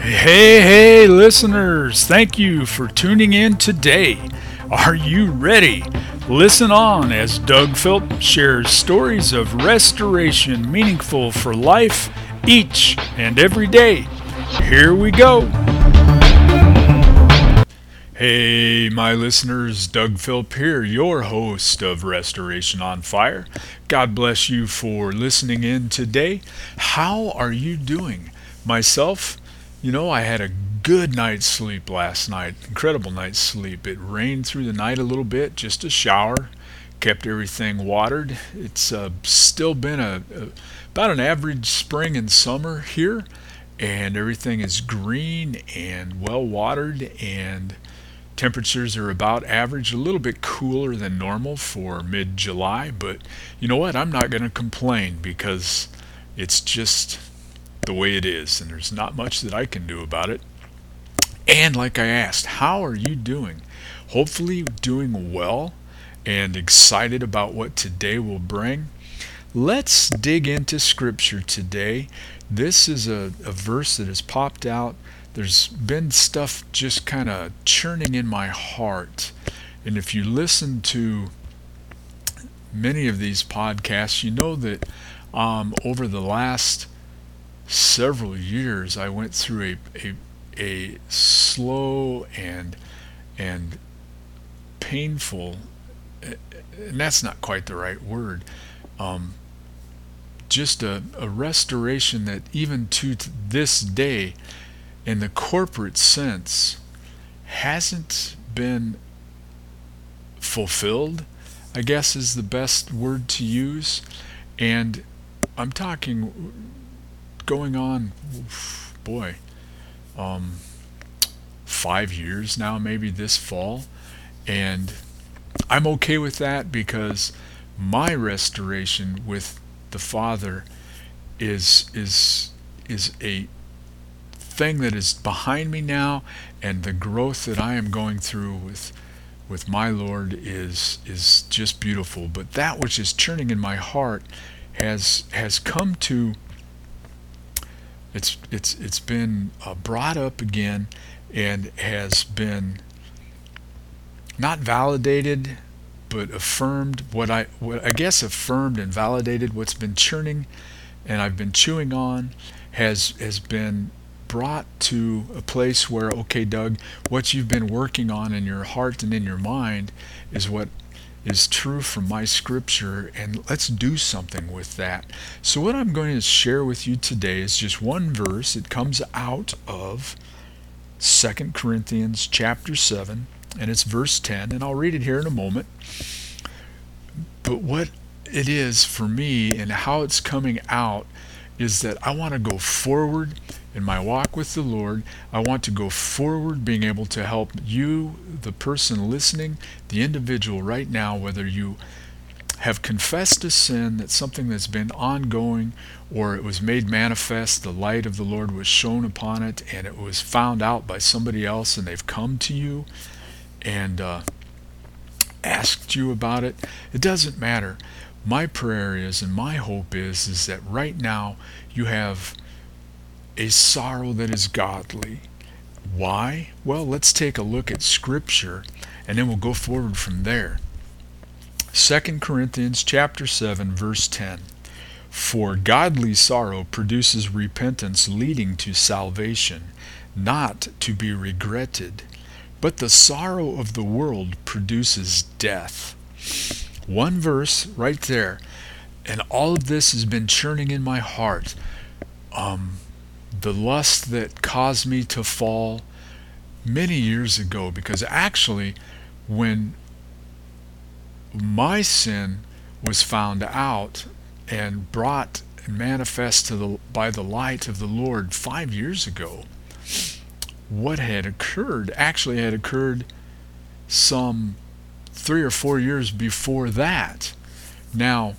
Hey, hey, listeners, thank you for tuning in today. Are you ready? Listen on as Doug Philp shares stories of restoration meaningful for life each and every day. Here we go. Hey, my listeners, Doug Philp here, your host of Restoration on Fire. God bless you for listening in today. How are you doing? Myself, you know, I had a good night's sleep last night. Incredible night's sleep. It rained through the night a little bit, just a shower. Kept everything watered. It's uh, still been a, a about an average spring and summer here, and everything is green and well watered and temperatures are about average, a little bit cooler than normal for mid July, but you know what? I'm not going to complain because it's just the way it is, and there's not much that I can do about it. And like I asked, how are you doing? Hopefully, doing well and excited about what today will bring. Let's dig into Scripture today. This is a, a verse that has popped out. There's been stuff just kind of churning in my heart. And if you listen to many of these podcasts, you know that um, over the last several years, I went through a, a, a slow and and painful, and that's not quite the right word, um, just a, a restoration that even to this day, in the corporate sense, hasn't been fulfilled, I guess is the best word to use. And I'm talking going on, boy, um, five years now, maybe this fall. And I'm okay with that because my restoration with the Father is is is a thing that is behind me now and the growth that I am going through with with my Lord is is just beautiful. But that which is churning in my heart has has come to it's it's it's been uh, brought up again and has been not validated but affirmed what I what I guess affirmed and validated what's been churning and I've been chewing on has has been brought to a place where okay Doug what you've been working on in your heart and in your mind is what is true from my scripture, and let's do something with that. So, what I'm going to share with you today is just one verse. It comes out of 2 Corinthians chapter 7, and it's verse 10, and I'll read it here in a moment. But what it is for me and how it's coming out is that I want to go forward in my walk with the Lord. I want to go forward, being able to help you, the person listening, the individual right now, whether you have confessed a sin, that's something that's been ongoing, or it was made manifest, the light of the Lord was shown upon it, and it was found out by somebody else, and they've come to you and uh, asked you about it. It doesn't matter. My prayer is, and my hope is, is that right now you have a sorrow that is godly. Why? Well, let's take a look at Scripture and then we'll go forward from there. 2 Corinthians chapter 7 verse 10 For godly sorrow produces repentance leading to salvation not to be regretted but the sorrow of the world produces death one verse right there. And all of this has been churning in my heart. Um, the lust that caused me to fall many years ago because actually when my sin was found out and brought and manifest to the by the light of the Lord 5 years ago what had occurred actually had occurred some 3 or 4 years before that now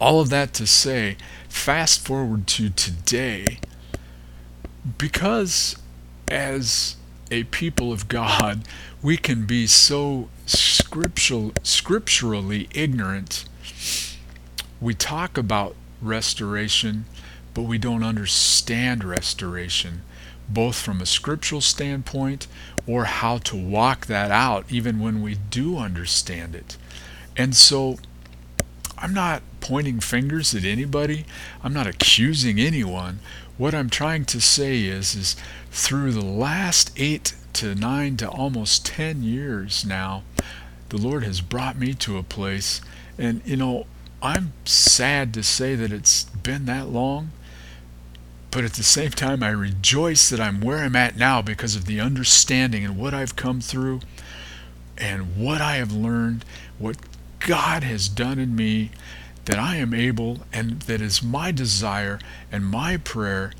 all of that to say fast forward to today, because as a people of God, we can be so scriptural, scripturally ignorant. We talk about restoration, but we don't understand restoration, both from a scriptural standpoint or how to walk that out, even when we do understand it. And so I'm not pointing fingers at anybody. I'm not accusing anyone. What I'm trying to say is, is through the last eight to nine to almost ten years now, the Lord has brought me to a place, and you know, I'm sad to say that it's been that long, but at the same time, I rejoice that I'm where I'm at now because of the understanding and what I've come through and what I have learned, what God has done in me, that I am able, and that is my desire and my prayer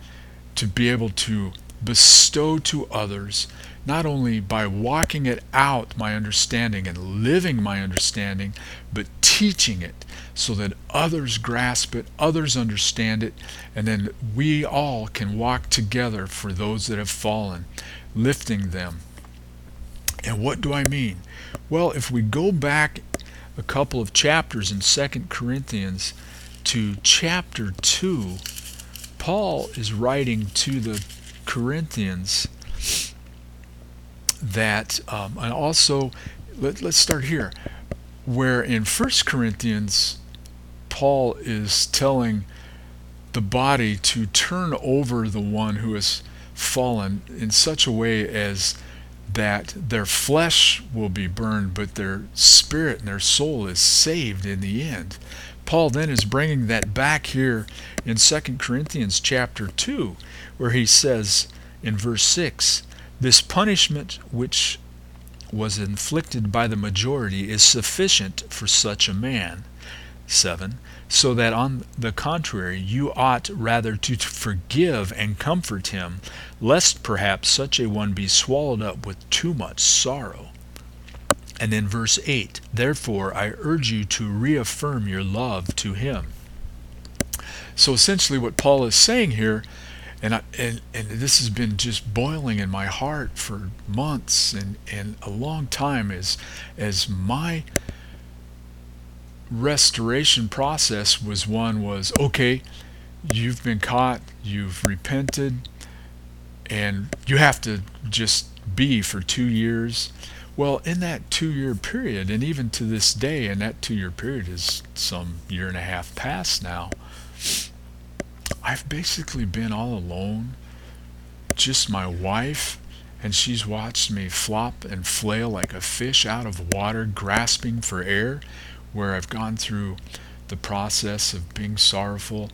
to be able to bestow to others, not only by walking it out, my understanding, and living my understanding, but teaching it so that others grasp it, others understand it, and then we all can walk together for those that have fallen, lifting them. And what do I mean? Well, if we go back a couple of chapters in 2 Corinthians to chapter 2, Paul is writing to the Corinthians that, um, and also, let, let's start here, where in 1 Corinthians, Paul is telling the body to turn over the one who has fallen in such a way as that their flesh will be burned, but their spirit and their soul is saved in the end. Paul then is bringing that back here in 2 Corinthians chapter 2, where he says in verse 6 This punishment which was inflicted by the majority is sufficient for such a man. 7. So that on the contrary, you ought rather to forgive and comfort him, lest perhaps such a one be swallowed up with too much sorrow. And then verse 8 Therefore I urge you to reaffirm your love to him. So essentially, what Paul is saying here and, I, and and this has been just boiling in my heart for months and, and a long time as as my restoration process was one was okay you've been caught you've repented and you have to just be for two years. Well in that two year period and even to this day and that two year period is some year and a half past now I've basically been all alone, just my wife, and she's watched me flop and flail like a fish out of water, grasping for air, where I've gone through the process of being sorrowful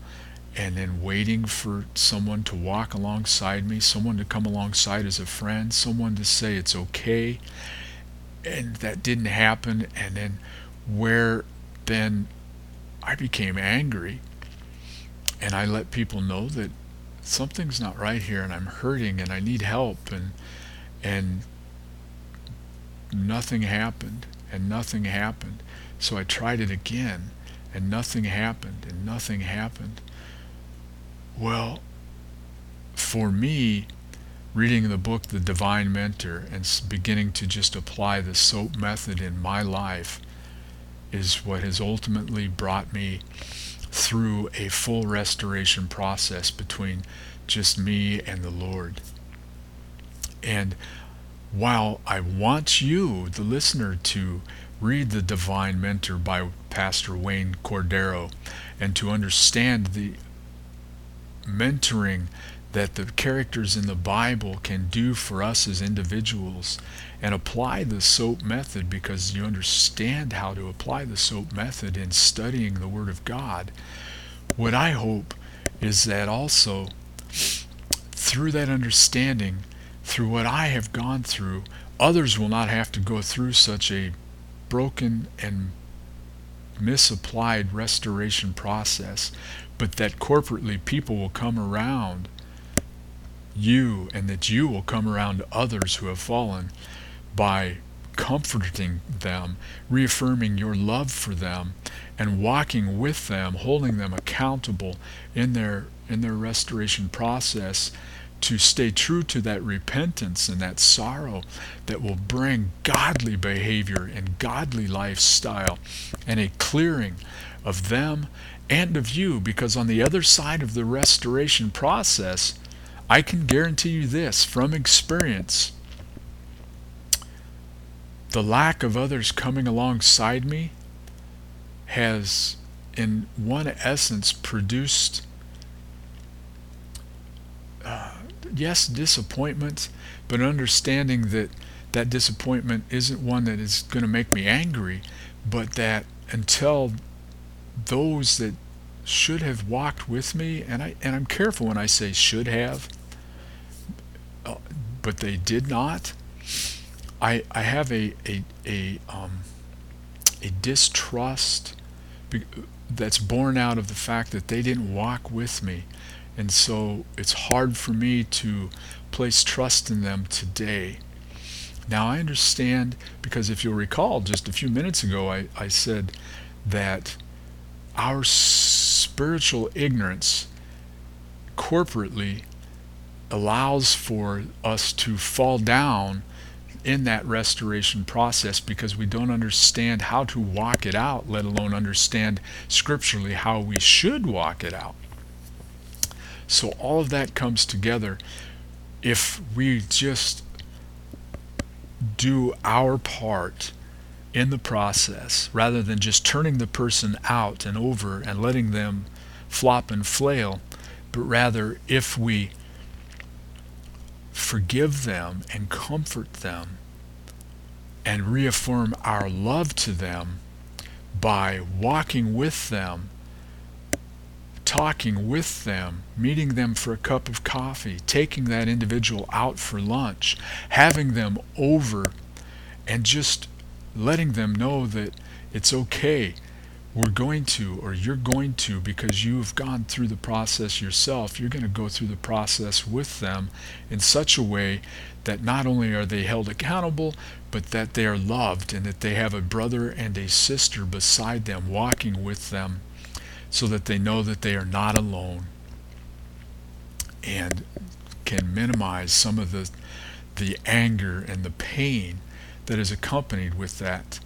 and then waiting for someone to walk alongside me, someone to come alongside as a friend, someone to say it's okay. And that didn't happen. And then where then I became angry and I let people know that something's not right here and I'm hurting and I need help and and nothing happened and nothing happened. So I tried it again and nothing happened and nothing happened. Well for me reading the book The Divine Mentor and beginning to just apply the SOAP method in my life is what has ultimately brought me through a full restoration process between just me and the Lord. And while I want you, the listener, to read The Divine Mentor by Pastor Wayne Cordeiro and to understand the mentoring that the characters in the Bible can do for us as individuals and apply the SOAP method because you understand how to apply the SOAP method in studying the Word of God. What I hope is that also through that understanding, through what I have gone through, others will not have to go through such a broken and misapplied restoration process, but that corporately people will come around you and that you will come around others who have fallen by comforting them, reaffirming your love for them, and walking with them, holding them accountable in their in their restoration process to stay true to that repentance and that sorrow that will bring godly behavior and godly lifestyle and a clearing of them and of you. Because on the other side of the restoration process I can guarantee you this from experience the lack of others coming alongside me has in one essence produced uh, yes disappointment but understanding that that disappointment isn't one that is going to make me angry but that until those that should have walked with me and I and I'm careful when I say should have uh, but they did not. I I have a a a um a distrust that's born out of the fact that they didn't walk with me. And so it's hard for me to place trust in them today. Now I understand because if you'll recall just a few minutes ago I, I said that our spiritual ignorance corporately allows for us to fall down in that restoration process because we don't understand how to walk it out, let alone understand scripturally how we should walk it out. So all of that comes together if we just do our part in the process rather than just turning the person out and over and letting them flop and flail, but rather if we forgive them and comfort them and reaffirm our love to them by walking with them, talking with them, meeting them for a cup of coffee, taking that individual out for lunch, having them over, and just letting them know that it's okay. We're going to, or you're going to, because you've gone through the process yourself, you're going to go through the process with them in such a way that not only are they held accountable, but that they are loved and that they have a brother and a sister beside them walking with them so that they know that they are not alone and can minimize some of the the anger and the pain that is accompanied with that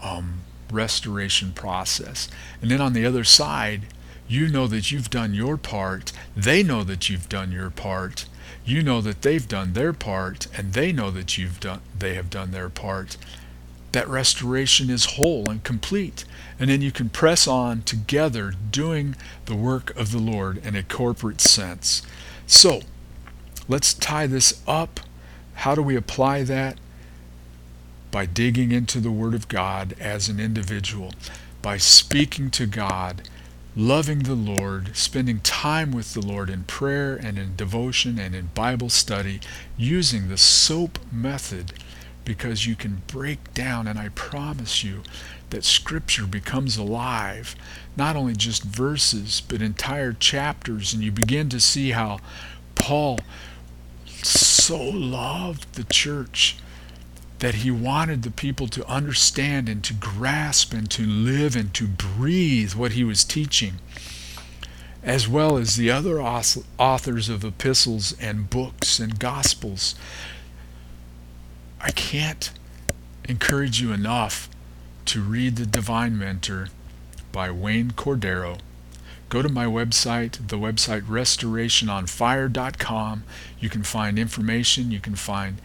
um, restoration process. And then on the other side, you know that you've done your part. They know that you've done your part. You know that they've done their part, and they know that you've done they have done their part. That restoration is whole and complete. And then you can press on together doing the work of the Lord in a corporate sense. So, let's tie this up. How do we apply that? By digging into the Word of God as an individual, by speaking to God, loving the Lord, spending time with the Lord in prayer and in devotion and in Bible study, using the SOAP method because you can break down, and I promise you that Scripture becomes alive, not only just verses, but entire chapters, and you begin to see how Paul so loved the church that he wanted the people to understand and to grasp and to live and to breathe what he was teaching, as well as the other authors of epistles and books and gospels. I can't encourage you enough to read The Divine Mentor by Wayne Cordeiro. Go to my website, the website restorationonfire.com. You can find information, you can find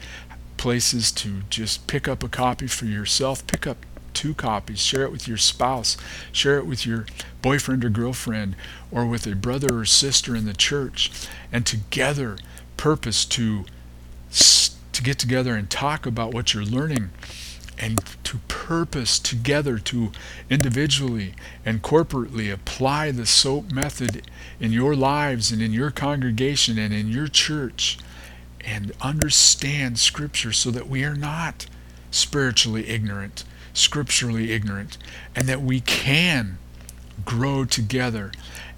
places to just pick up a copy for yourself. Pick up two copies, share it with your spouse, share it with your boyfriend or girlfriend, or with a brother or sister in the church, and together purpose to to get together and talk about what you're learning and to purpose together to individually and corporately apply the SOAP method in your lives and in your congregation and in your church and understand Scripture so that we are not spiritually ignorant, scripturally ignorant, and that we can grow together,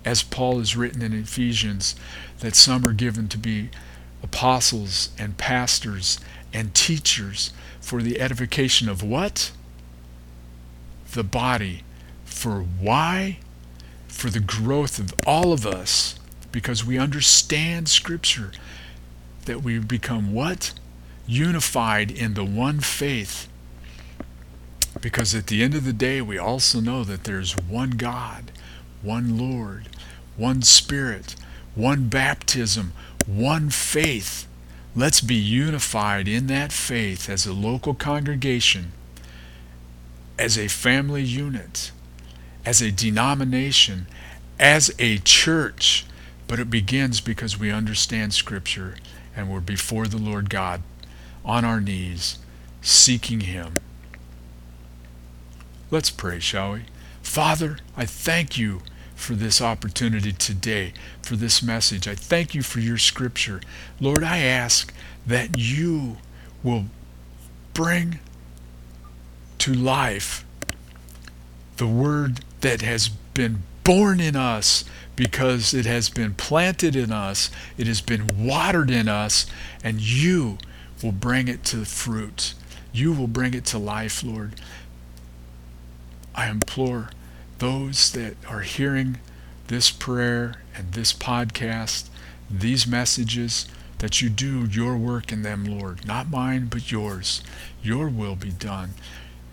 as Paul has written in Ephesians, that some are given to be apostles and pastors and teachers for the edification of what? The body. For why? For the growth of all of us, because we understand Scripture that we become what? Unified in the one faith. Because at the end of the day, we also know that there's one God, one Lord, one Spirit, one baptism, one faith. Let's be unified in that faith as a local congregation, as a family unit, as a denomination, as a church. But it begins because we understand Scripture and we're before the Lord God on our knees, seeking Him. Let's pray, shall we? Father, I thank you for this opportunity today, for this message. I thank you for your scripture. Lord, I ask that you will bring to life the word that has been born in us because it has been planted in us, it has been watered in us, and you will bring it to fruit. You will bring it to life, Lord. I implore those that are hearing this prayer and this podcast, these messages, that you do your work in them, Lord. Not mine, but yours. Your will be done,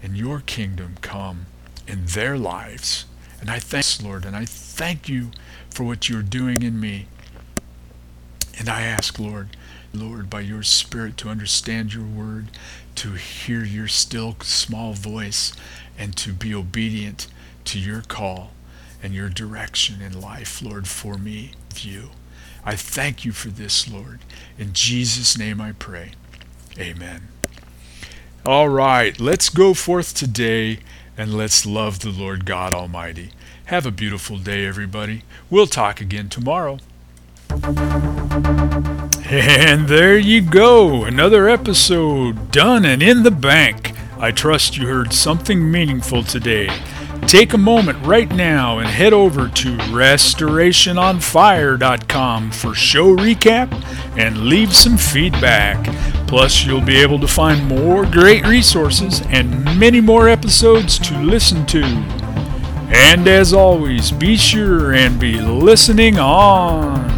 and your kingdom come in their lives. And I thank Lord, and I thank you for what you're doing in me. And I ask, Lord, Lord, by your Spirit to understand your word, to hear your still small voice, and to be obedient to your call and your direction in life, Lord, for me, you. I thank you for this, Lord. In Jesus' name I pray. Amen. All right, let's go forth today and let's love the Lord God Almighty. Have a beautiful day, everybody. We'll talk again tomorrow. And there you go, another episode done and in the bank. I trust you heard something meaningful today. Take a moment right now and head over to restorationonfire.com for show recap and leave some feedback. Plus, you'll be able to find more great resources and many more episodes to listen to. And as always, be sure and be listening on.